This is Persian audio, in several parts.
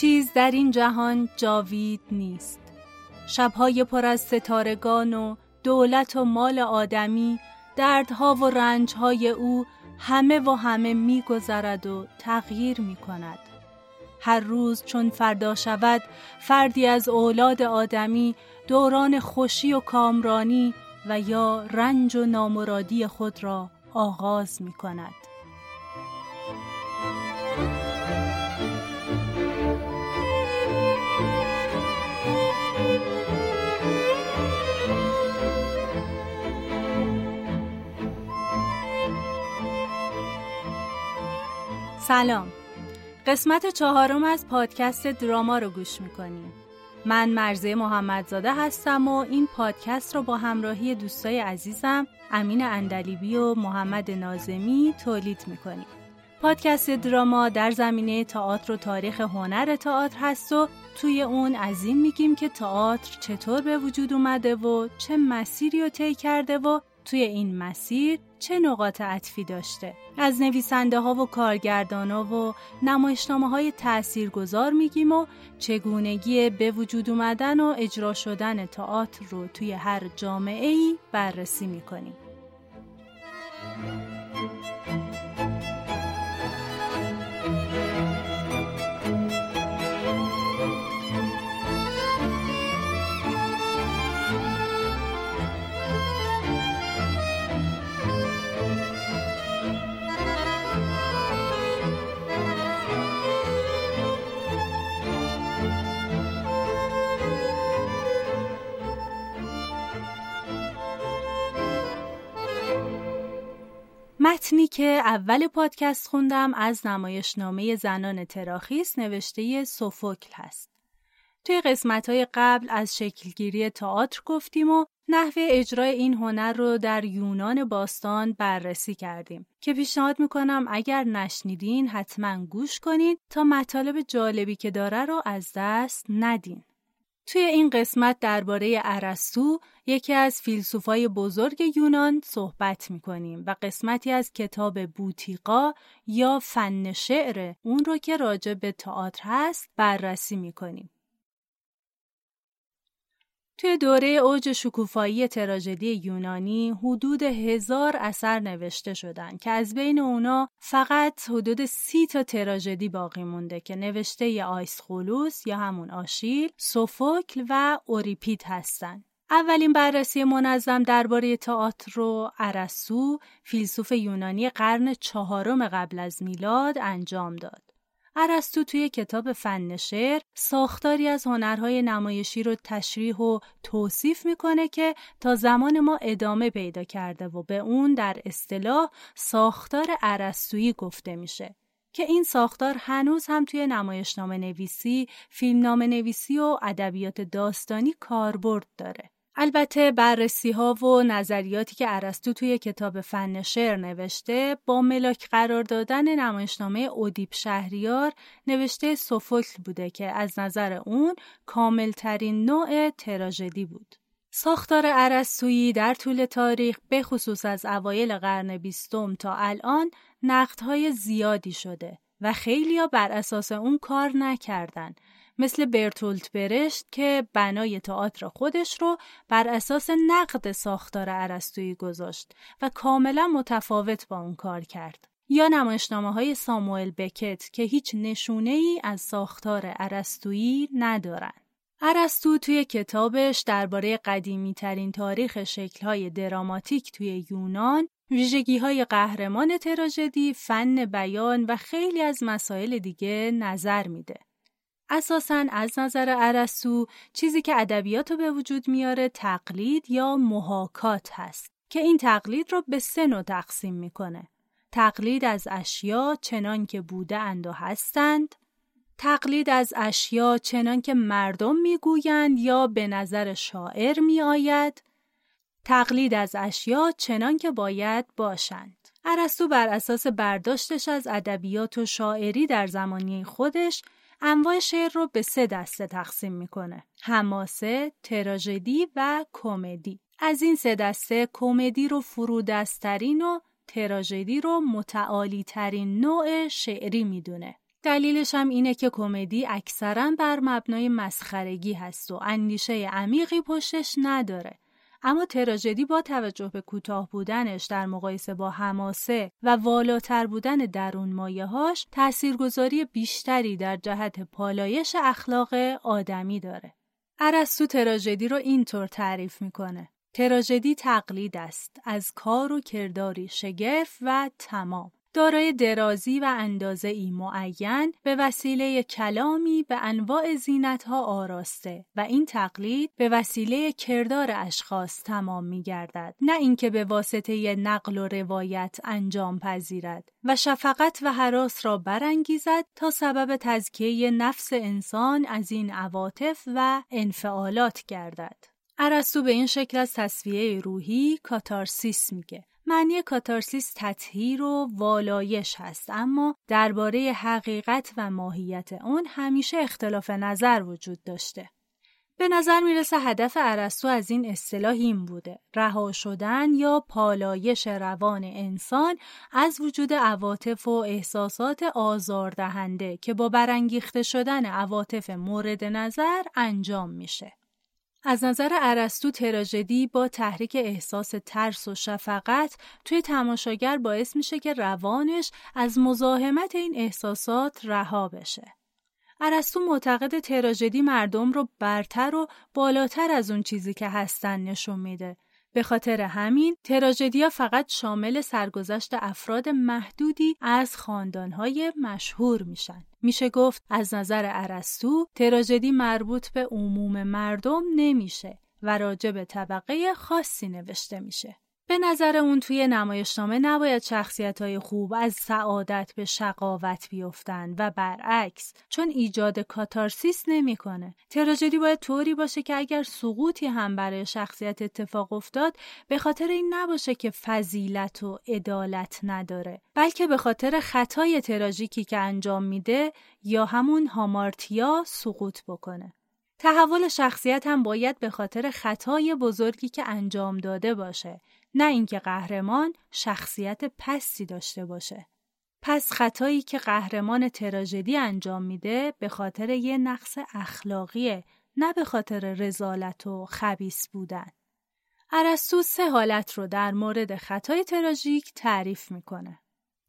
چیز در این جهان جاوید نیست شبهای پر از ستارگان و دولت و مال آدمی دردها و رنجهای او همه و همه میگذرد و تغییر می کند. هر روز چون فردا شود فردی از اولاد آدمی دوران خوشی و کامرانی و یا رنج و نامرادی خود را آغاز می کند. سلام. قسمت چهارم از پادکست دراما رو گوش می‌کنیم. من مرزه محمدزاده هستم و این پادکست رو با همراهی دوستای عزیزم امین اندلیبی و محمد نازمی تولید می‌کنیم. پادکست دراما در زمینه تئاتر و تاریخ هنر تئاتر هست و توی اون از این میگیم که تئاتر چطور به وجود اومده و چه مسیری رو طی کرده و توی این مسیر چه نقاط عطفی داشته. از نویسنده ها و کارگردان ها و نمایشنامه های تأثیر گذار میگیم و چگونگی به وجود اومدن و اجرا شدن تئاتر رو توی هر جامعه ای بررسی می‌کنیم. متنی که اول پادکست خوندم از نمایشنامه زنان تراخیس نوشته سوفوکل هست. توی قسمت های قبل از شکلگیری تئاتر گفتیم و نحوه اجرای این هنر رو در یونان باستان بررسی کردیم که پیشنهاد می‌کنم اگر نشنیدین حتما گوش کنین تا مطالب جالبی که داره رو از دست ندین. توی این قسمت درباره ارسطو یکی از فیلسوفای بزرگ یونان صحبت می‌کنیم و قسمتی از کتاب بوتیقا یا فن شعر اون رو که راجع به تئاتر هست بررسی می‌کنیم. توی دوره اوج شکوفایی تراژدی یونانی حدود هزار اثر نوشته شدن که از بین اونا فقط حدود سی تا تراژدی باقی مونده که نوشته ی آیسخولوس یا همون آشیل، سوفوکل و اوریپید هستن. اولین بررسی منظم درباره تئاتر رو ارسطو فیلسوف یونانی قرن چهارم قبل از میلاد انجام داد. ارسطو توی کتاب فن شعر ساختاری از هنرهای نمایشی رو تشریح و توصیف می‌کنه که تا زمان ما ادامه پیدا کرده و به اون در اصطلاح ساختار ارسطویی گفته میشه که این ساختار هنوز هم توی نمایشنامه نویسی، فیلمنامه نویسی و ادبیات داستانی کاربرد داره. البته بررسی ها و نظریاتی که ارسطو توی کتاب فن شعر نوشته با ملاک قرار دادن نمایشنامه اودیپ شهریار نوشته سوفوکل بوده که از نظر اون کاملترین نوع تراژدی بود. ساختار ارسطویی در طول تاریخ به خصوص از اوایل قرن بیستم تا الان نقدهای زیادی شده و خیلیا بر اساس اون کار نکردن مثل برتولت برشت که بنای تئاتر خودش رو بر اساس نقد ساختار ارسطویی گذاشت و کاملا متفاوت با اون کار کرد. یا نمایشنامه های ساموئل بکت که هیچ نشونه ای از ساختار ارسطویی ندارن. ارسطو توی کتابش درباره قدیمی ترین تاریخ شکل های دراماتیک توی یونان ویژگی های قهرمان تراژدی، فن بیان و خیلی از مسائل دیگه نظر میده. اساسا از نظر ارسطو چیزی که ادبیات رو به وجود میاره تقلید یا محاکات هست که این تقلید رو به سه نوع تقسیم می‌کنه. تقلید از اشیا چنان که بوده اند و هستند. تقلید از اشیا چنان که مردم می‌گویند یا به نظر شاعر میآید. تقلید از اشیا چنان که باید باشند. ارسطو بر اساس برداشتش از ادبیات و شاعری در زمانی خودش انواع شعر رو به سه دسته تقسیم می‌کنه. حماسه، تراژدی و کمدی. از این سه دسته کمدی رو فرودسترین و تراژدی رو متعالی ترین نوع شعری می‌دونه. دلیلش هم اینه که کمدی اکثرا بر مبنای مسخرگی هست و اندیشه عمیقی پشتش نداره. اما تراژدی با توجه به کوتاه بودنش در مقایسه با حماسه و والاتر بودن درون مایه هاش تاثیرگذاری بیشتری در جهت پالایش اخلاق آدمی داره. ارسطو تراژدی رو اینطور تعریف می‌کنه. تراژدی تقلید است از کار و کرداری شگرف و تمام. دارای درازی و اندازه ای معین به وسیله کلامی به انواع ها آراسته و این تقلید به وسیله کردار اشخاص تمام می گردد نه اینکه به واسطه نقل و روایت انجام پذیرد و شفقت و حراس را برانگیزد تا سبب تزکیه نفس انسان از این عواطف و انفعالات گردد. ارسطو به این شکل از تصویه روحی کاتارسیس میگه. معنی کاتارسیس تطهیر و والایش هست اما درباره حقیقت و ماهیت اون همیشه اختلاف نظر وجود داشته. به نظر می‌رسه هدف ارسطو از این اصطلاح این بوده رها شدن یا پالایش روان انسان از وجود عواطف و احساسات آزاردهنده که با برانگیخته شدن عواطف مورد نظر انجام میشه از نظر ارسطو تراژدی با تحریک احساس ترس و شفقت توی تماشاگر باعث میشه که روانش از مزاحمت این احساسات رها بشه. ارسطو معتقد تراژدی مردم رو برتر و بالاتر از اون چیزی که هستن نشون میده به خاطر همین تراژدیا فقط شامل سرگذشت افراد محدودی از خاندانهای مشهور میشن. میشه گفت از نظر ارسطو تراژدی مربوط به عموم مردم نمیشه و راجع به طبقه خاصی نوشته میشه. به نظر اون توی نمایشنامه نباید شخصیت های خوب از سعادت به شقاوت بیفتن و برعکس چون ایجاد کاتارسیس نمی‌کنه. تراژدی باید طوری باشه که اگر سقوطی هم برای شخصیت اتفاق افتاد به خاطر این نباشه که فضیلت و عدالت نداره بلکه به خاطر خطای تراژیکی که انجام میده یا همون هامارتیا سقوط بکنه. تحول شخصیت هم باید به خاطر خطای بزرگی که انجام داده باشه نه اینکه قهرمان شخصیت پستی داشته باشه. پس خطایی که قهرمان تراژدی انجام میده به خاطر یه نقص اخلاقیه نه به خاطر رزالت و خبیس بودن. ارسطو سه حالت رو در مورد خطای تراژیک تعریف می‌کنه.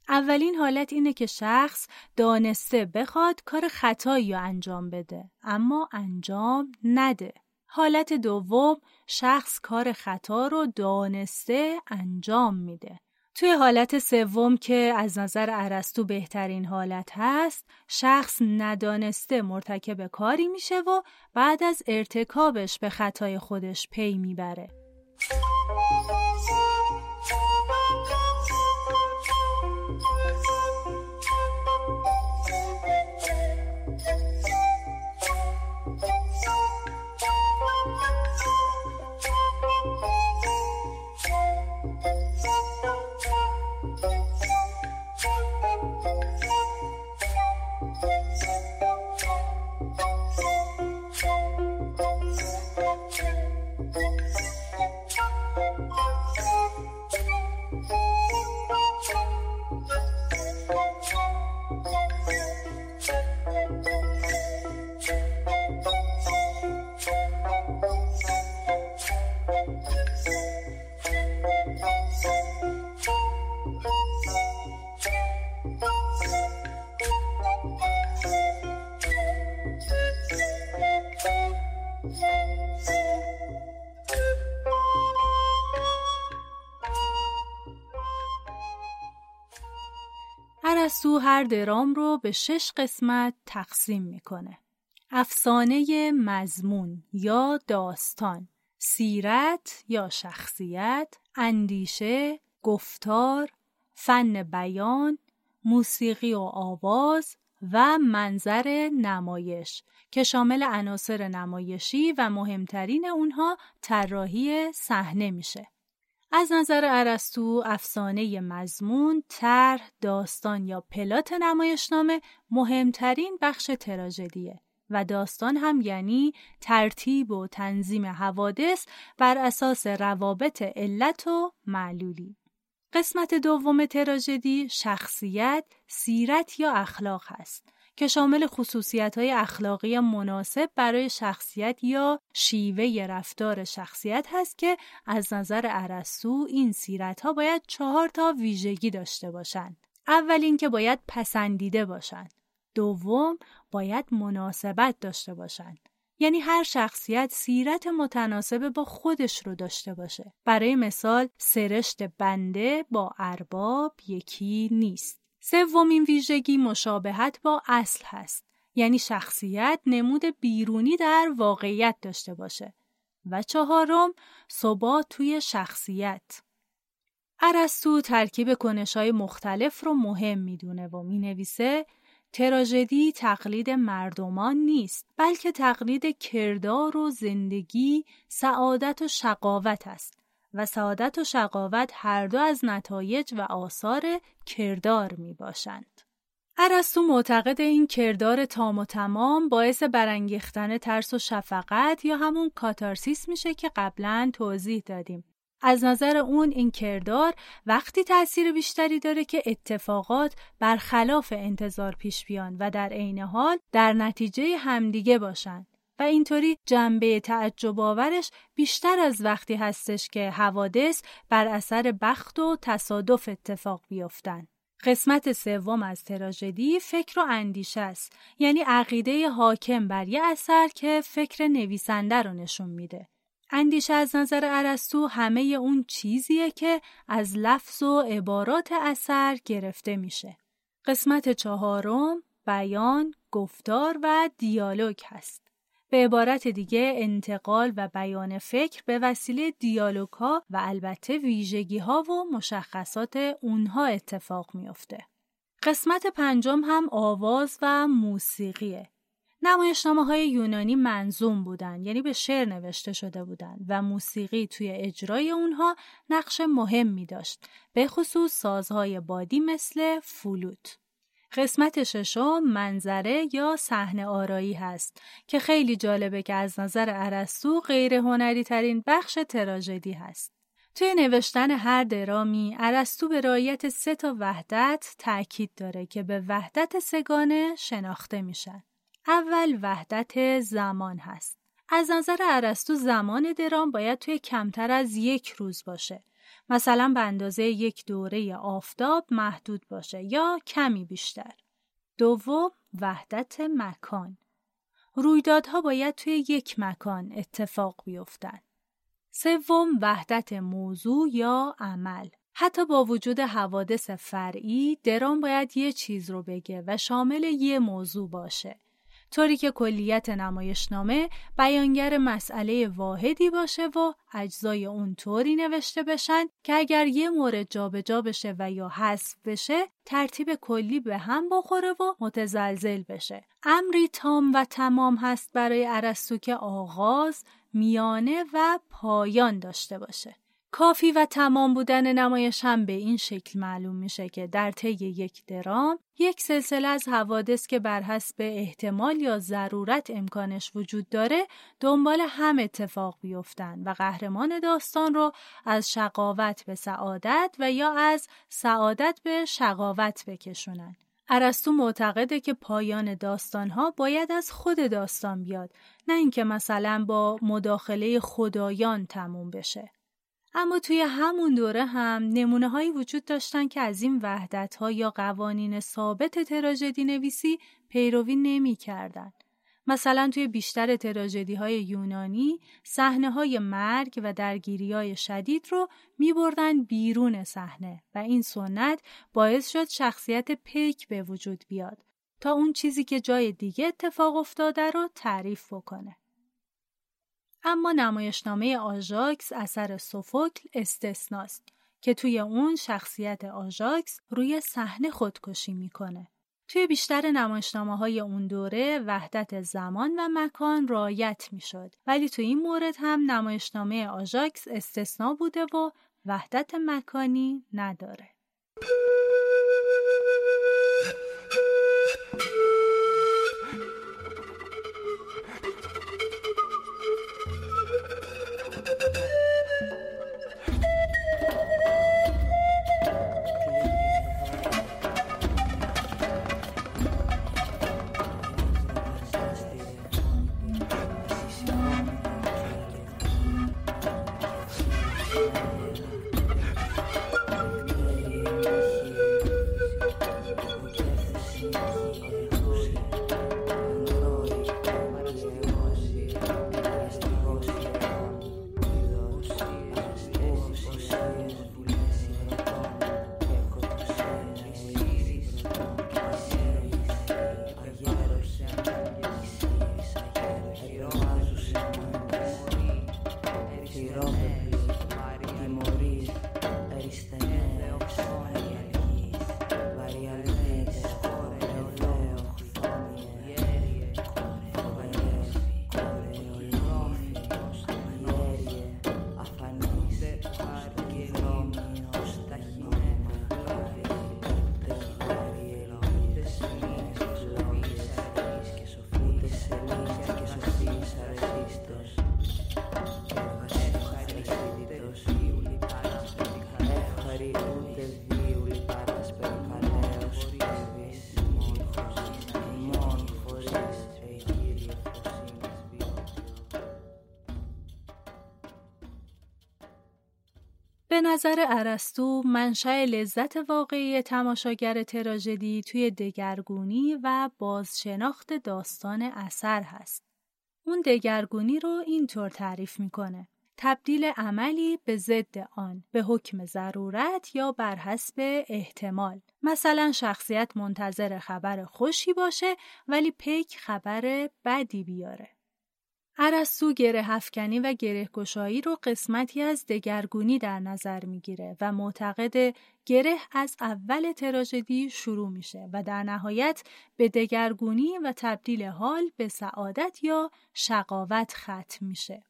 اولین حالت اینه که شخص دانسته بخواد کار خطایی رو انجام بده اما انجام نده. حالت دوم شخص کار خطا رو دانسته انجام میده. توی حالت سوم که از نظر ارسطو بهترین حالت هست شخص ندانسته مرتکب کاری میشه و بعد از ارتکابش به خطای خودش پی می‌بره. ارسطو هر درام رو به شش قسمت تقسیم می‌کنه. افسانه مزمون یا داستان، سیرت یا شخصیت، اندیشه، گفتار، فن بیان، موسیقی و آواز و منظر نمایش که شامل عناصر نمایشی و مهمترین اونها طراحی صحنه میشه. از نظر ارسطو افسانه مضمون، طرح، داستان یا پلات نمایشنامه مهمترین بخش تراژدیه و داستان هم یعنی ترتیب و تنظیم حوادث بر اساس روابط علت و معلولی. قسمت دوم تراژدی شخصیت، سیرت یا اخلاق است که شامل خصوصیت های اخلاقی مناسب برای شخصیت یا شیوه رفتار شخصیت هست که از نظر ارسطو این سیرت ها باید چهار تا ویژگی داشته باشند. اول اینکه باید پسندیده باشند. دوم باید مناسبت داشته باشند. یعنی هر شخصیت سیرت متناسب با خودش رو داشته باشه. برای مثال سرشت بنده با ارباب یکی نیست. سومین ویژگی مشابهت با اصل هست. یعنی شخصیت نمود بیرونی در واقعیت داشته باشه. و چهارم ثبات توی شخصیت. ارسطو ترکیب کنشای مختلف رو مهم می‌دونه و می‌نویسه تراژدی تقلید مردمان نیست بلکه تقلید کردار و زندگی سعادت و شقاوت است و سعادت و شقاوت هر دو از نتایج و آثار کردار می باشند. ارسطو معتقد این کردار تام و تمام باعث برانگیختن ترس و شفقت یا همون کاتارسیس میشه که قبلا توضیح دادیم از نظر اون این کردار وقتی تاثیر بیشتری داره که اتفاقات برخلاف انتظار پیش بیان و در عین حال در نتیجه همدیگه باشن و اینطوری جنبه تعجب آورش بیشتر از وقتی هستش که حوادث بر اثر بخت و تصادف اتفاق بیفتن. قسمت سوم از تراژدی فکر و اندیشه است یعنی عقیده حاکم بر یه اثر که فکر نویسنده رو نشون میده اندیشه از نظر ارسطو همه اون چیزیه که از لفظ و عبارات اثر گرفته میشه. قسمت چهارم بیان، گفتار و دیالوگ هست. به عبارت دیگه انتقال و بیان فکر به وسیله دیالوگ ها و البته ویژگی ها و مشخصات اونها اتفاق میافته. قسمت پنجم هم آواز و موسیقیه. نمایشنامه های یونانی منظوم بودند یعنی به شعر نوشته شده بودند و موسیقی توی اجرای اونها نقش مهمی داشت به خصوص سازهای بادی مثل فلوت قسمت ششم منظره یا صحنه آرایی هست که خیلی جالبه که از نظر ارسطو غیر هنری ترین بخش تراژدی هست توی نوشتن هر درامی ارسطو به رعایت سه تا وحدت تاکید داره که به وحدت سگانه شناخته میشن اول وحدت زمان هست. از نظر ارسطو زمان درام باید توی کمتر از یک روز باشه. مثلا به اندازه یک دوره آفتاب محدود باشه یا کمی بیشتر. دوم وحدت مکان. رویدادها باید توی یک مکان اتفاق بیفتن. سوم وحدت موضوع یا عمل. حتی با وجود حوادث فرعی درام باید یه چیز رو بگه و شامل یه موضوع باشه. طوری که کلیت نمایشنامه بیانگر مسئله واحدی باشه و اجزای اون طوری نوشته بشن که اگر یه مورد جابجا جا بشه و یا حذف بشه ترتیب کلی به هم بخوره و متزلزل بشه. امری تام و تمام هست برای ارسطو که آغاز میانه و پایان داشته باشه. کافی و تمام بودن نمایش هم به این شکل معلوم میشه که در طی یک درام یک سلسله از حوادث که بر حسب احتمال یا ضرورت امکانش وجود داره دنبال هم اتفاق بیفتن و قهرمان داستان رو از شقاوت به سعادت و یا از سعادت به شقاوت بکشونن. ارسطو معتقده که پایان داستانها باید از خود داستان بیاد نه اینکه مثلا با مداخله خدایان تموم بشه. اما توی همون دوره هم نمونه هایی وجود داشتن که از این وحدت ها یا قوانین ثابت تراژدی نویسی پیروی نمی کردن. مثلا توی بیشتر تراژدی های یونانی صحنه های مرگ و درگیری های شدید رو می بردن بیرون صحنه و این سنت باعث شد شخصیت پیک به وجود بیاد تا اون چیزی که جای دیگه اتفاق افتاده رو تعریف بکنه. اما نمایشنامه آژاکس اثر سوفوکل استثناست که توی اون شخصیت آژاکس روی صحنه خودکشی می‌کنه. توی بیشتر نمایشنامه های اون دوره وحدت زمان و مکان رایت می‌شد ولی توی این مورد هم نمایشنامه آژاکس استثنا بوده و وحدت مکانی نداره. نظر ارسطو منشأ لذت واقعی تماشاگر تراژدی توی دگرگونی و بازشناخت داستان اثر هست. اون دگرگونی رو اینطور تعریف می‌کنه. تبدیل عملی به ضد آن به حکم ضرورت یا بر حسب احتمال مثلا شخصیت منتظر خبر خوشی باشه ولی پیک خبر بدی بیاره ارسطو گره هفکنی و گره گشایی رو قسمتی از دگرگونی در نظر می‌گیره و معتقد گره از اول تراژدی شروع میشه و در نهایت به دگرگونی و تبدیل حال به سعادت یا شقاوت ختم میشه.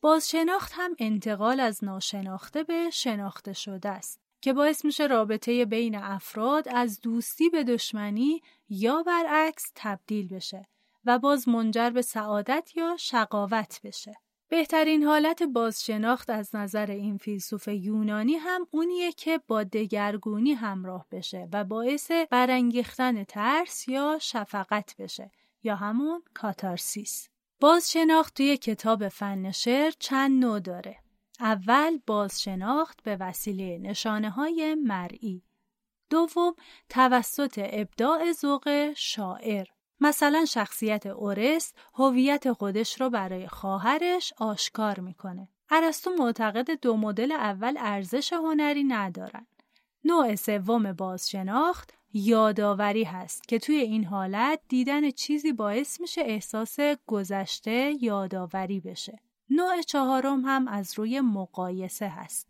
بازشناخت هم انتقال از ناشناخته به شناخته شده است که باعث میشه رابطه بین افراد از دوستی به دشمنی یا برعکس تبدیل بشه و باز منجر به سعادت یا شقاوت بشه. بهترین حالت بازشناخت از نظر این فیلسوف یونانی هم اونیه که با دگرگونی همراه بشه و باعث برانگیختن ترس یا شفقت بشه یا همون کاتارسیس. بازشناخت توی کتاب فن شعر چند نوع داره. اول بازشناخت به وسیله نشانه های مرئی. دوم توسط ابداع ذوق شاعر. مثلا شخصیت اورست هویت خودش رو برای خواهرش آشکار می‌کنه. ارسطو معتقد دو مدل اول ارزش هنری ندارن. نوع سوم بازشناخت یادآوری هست که توی این حالت دیدن چیزی باعث میشه احساس گذشته یادآوری بشه. نوع چهارم هم از روی مقایسه هست.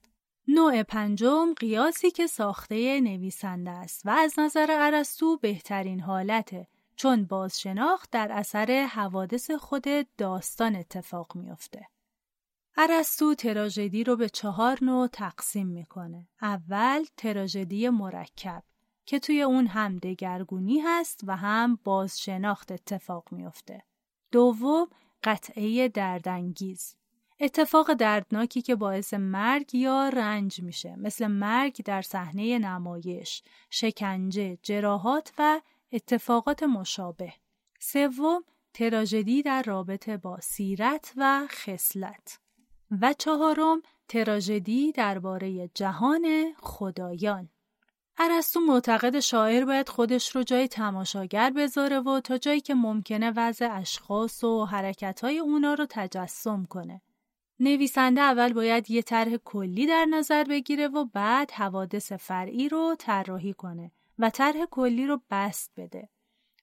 نوع پنجم قیاسی که ساخته نویسنده است و از نظر ارسطو بهترین حالته چون بازشناخت در اثر حوادث خود داستان اتفاق میافته. ارسطو تراژدی رو به چهار نوع تقسیم می‌کنه. اول تراژدی مرکب که توی اون هم دگرگونی هست و هم بازشناخت اتفاق میافته. دوم قطعه دردانگیز اتفاق دردناکی که باعث مرگ یا رنج میشه مثل مرگ در صحنه نمایش، شکنجه، جراحات و اتفاقات مشابه. سوم تراژدی در رابطه با سیرت و خصلت. و چهارم تراژدی درباره جهان خدایان. ارسطو معتقد شاعر باید خودش رو جای تماشاگر بذاره و تا جایی که ممکنه وضع اشخاص و حرکتهای اونا رو تجسم کنه. نویسنده اول باید یه طرح کلی در نظر بگیره و بعد حوادث فرعی رو طراحی کنه و طرح کلی رو بست بده.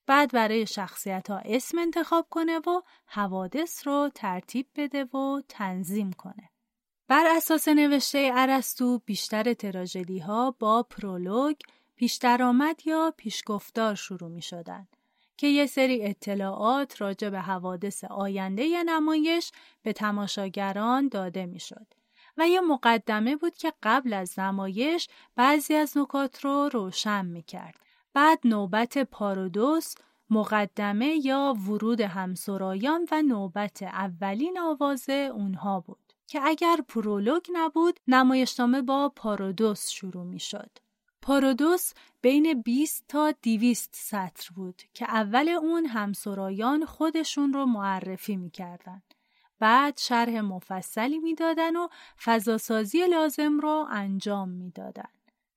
بعد برای شخصیت ها اسم انتخاب کنه و حوادث رو ترتیب بده و تنظیم کنه. بر اساس نوشته ارسطو بیشتر تراژدی ها با پرولوگ پیشترآمد یا پیشگفتار شروع می شدن که یه سری اطلاعات راجع به حوادث آینده ی نمایش به تماشاگران داده می شد. و یه مقدمه بود که قبل از نمایش بعضی از نکات رو روشن می کرد. بعد نوبت پارودوس مقدمه یا ورود همسرایان و نوبت اولین آواز اونها بود. که اگر پرولوگ نبود نمایشنامه با پارودوس شروع می شد. پارودوس بین 20 تا 200 سطر بود که اول اون همسرایان خودشون رو معرفی می‌کردن. بعد شرح مفصلی می‌دادن و فضاسازی لازم رو انجام می‌دادن.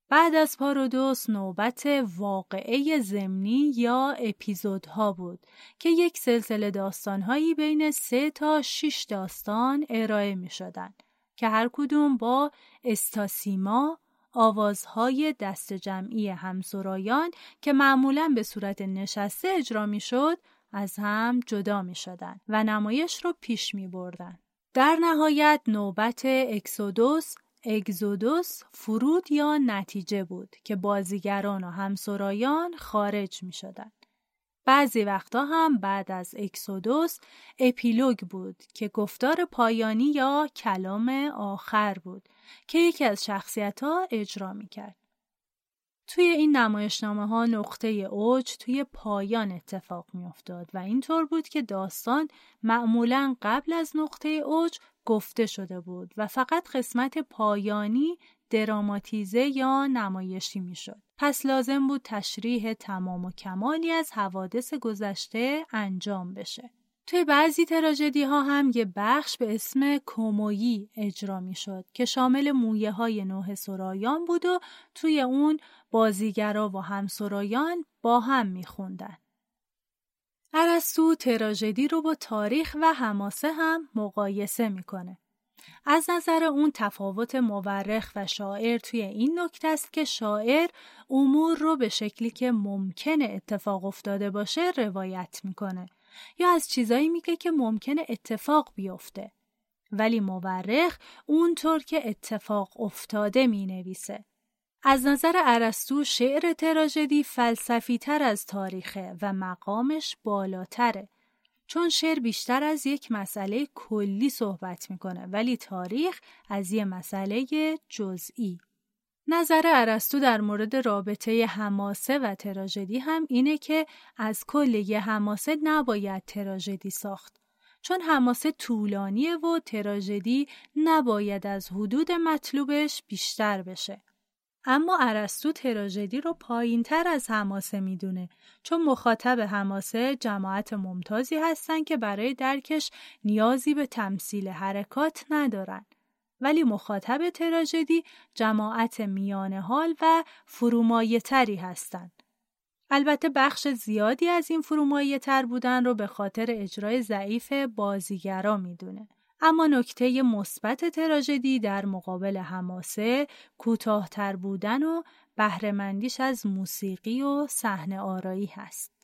بعد از پارودوس نوبت واقعه زمینی یا اپیزودها بود که یک سلسله داستانهایی بین سه تا شش داستان ارائه می شدن که هر کدوم با استاسیما آوازهای دست جمعی همسرایان که معمولا به صورت نشسته اجرا می شد از هم جدا می شدن و نمایش رو پیش می بردن. در نهایت نوبت اکسودوس اگزودوس فرود یا نتیجه بود که بازیگران و همسرایان خارج می شدن. بعضی وقتا هم بعد از اکسودوس اپیلوگ بود که گفتار پایانی یا کلام آخر بود که یکی از شخصیت ها اجرا می کرد. توی این نمایشنامه ها نقطه اوج توی پایان اتفاق می افتاد و اینطور بود که داستان معمولا قبل از نقطه اوج گفته شده بود و فقط قسمت پایانی دراماتیزه یا نمایشی می‌شد. پس لازم بود تشریح تمام و کمالی از حوادث گذشته انجام بشه. توی بعضی تراژدی ها هم یه بخش به اسم کومویی اجرا می شد که شامل مویه های نوه سرایان بود و توی اون بازیگرا و همسرایان با هم می خوندن. ارسطو تراژدی رو با تاریخ و حماسه هم مقایسه می‌کنه. از نظر اون تفاوت مورخ و شاعر توی این نکته است که شاعر امور رو به شکلی که ممکنه اتفاق افتاده باشه روایت می‌کنه یا از چیزایی میگه که ممکنه اتفاق بیفته. ولی مورخ اونطور که اتفاق افتاده می‌نویسه. از نظر ارسطو شعر تراژدی فلسفی تر از تاریخه و مقامش بالاتره. چون شعر بیشتر از یک مسئله کلی صحبت می‌کنه ولی تاریخ از یه مسئله جزئی. نظر ارسطو در مورد رابطه حماسه و تراژدی هم اینه که از کل یه حماسه نباید تراژدی ساخت. چون حماسه طولانیه و تراژدی نباید از حدود مطلوبش بیشتر بشه. اما ارسطو تراژدی رو پایین تر از حماسه می‌دونه چون مخاطب حماسه جماعت ممتازی هستن که برای درکش نیازی به تمثیل حرکات ندارن. ولی مخاطب تراژدی جماعت میانه حال و فرومایه تری هستند. البته بخش زیادی از این فرومایه تر بودن رو به خاطر اجرای ضعیف بازیگرا می‌دونه. اما نکته مثبت تراژدی در مقابل حماسه کوتاهتر بودن و بهرهمندیش از موسیقی و صحنه آرایی هست.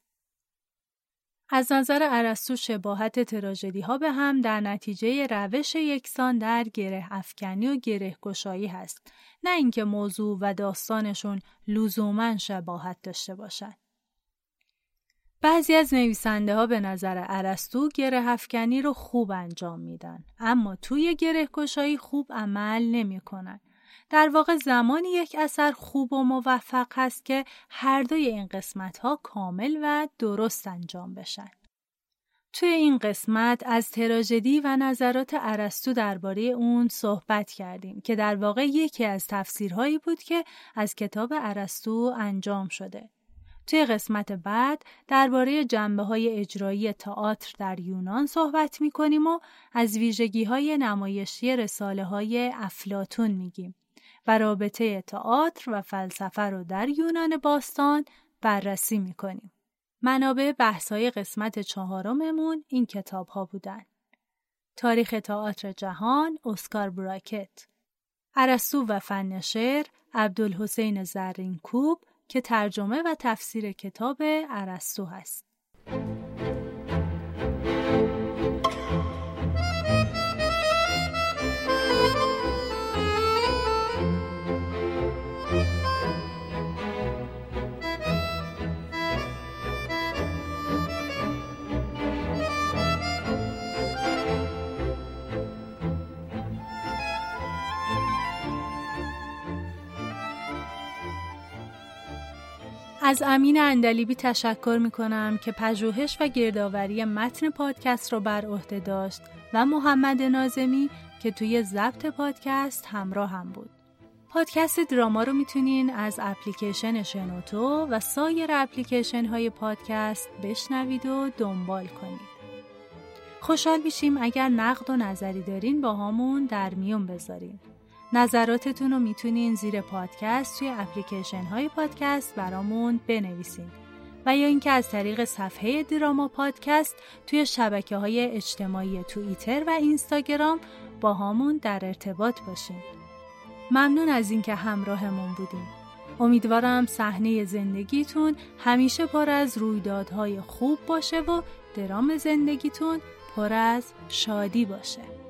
از نظر ارسطو شباهت تراژدی ها به هم در نتیجه روش یکسان در گره افکنی و گره گشایی هست نه اینکه موضوع و داستانشون لزوما شباهت داشته باشند. بعضی از نویسنده ها به نظر ارسطو گره افکنی رو خوب انجام میدن اما توی گره گشایی خوب عمل نمی‌کنن. در واقع زمانی یک اثر خوب و موفق هست که هر دوی این قسمت ها کامل و درست انجام بشن. توی این قسمت از تراژدی و نظرات ارسطو درباره اون صحبت کردیم که در واقع یکی از تفسیرهایی بود که از کتاب ارسطو انجام شده. توی قسمت بعد درباره جنبه های اجرایی تئاتر در یونان صحبت می کنیم و از ویژگی های نمایشی رساله های افلاتون میگیم و رابطه تئاتر و فلسفه رو در یونان باستان بررسی می کنیم. منابع بحث های قسمت چهارممون این کتاب ها بودن. تاریخ تئاتر جهان اسکار براکت ارسطو و فن شعر عبدالحسین زرینکوب که ترجمه و تفسیر کتاب ارسطو هست. از امین اندلیبی تشکر می کنم که پژوهش و گردآوری متن پادکست را بر عهده داشت و محمد نازمی که توی ضبط پادکست همراه هم بود. پادکست دراما رو می‌تونین از اپلیکیشن شنوتو و سایر اپلیکیشن های پادکست بشنوید و دنبال کنید. خوشحال میشیم اگر نقد و نظری دارین با همون در میون بذارین. نظراتتون رو می‌تونین زیر پادکست توی اپلیکیشن های پادکست برامون بنویسین و یا اینکه از طریق صفحه دراما پادکست توی شبکه های اجتماعی توییتر و اینستاگرام با همون در ارتباط باشین. ممنون از اینکه همراهمون بودین. امیدوارم صحنه زندگیتون همیشه پر از رویدادهای خوب باشه و درام زندگیتون پر از شادی باشه.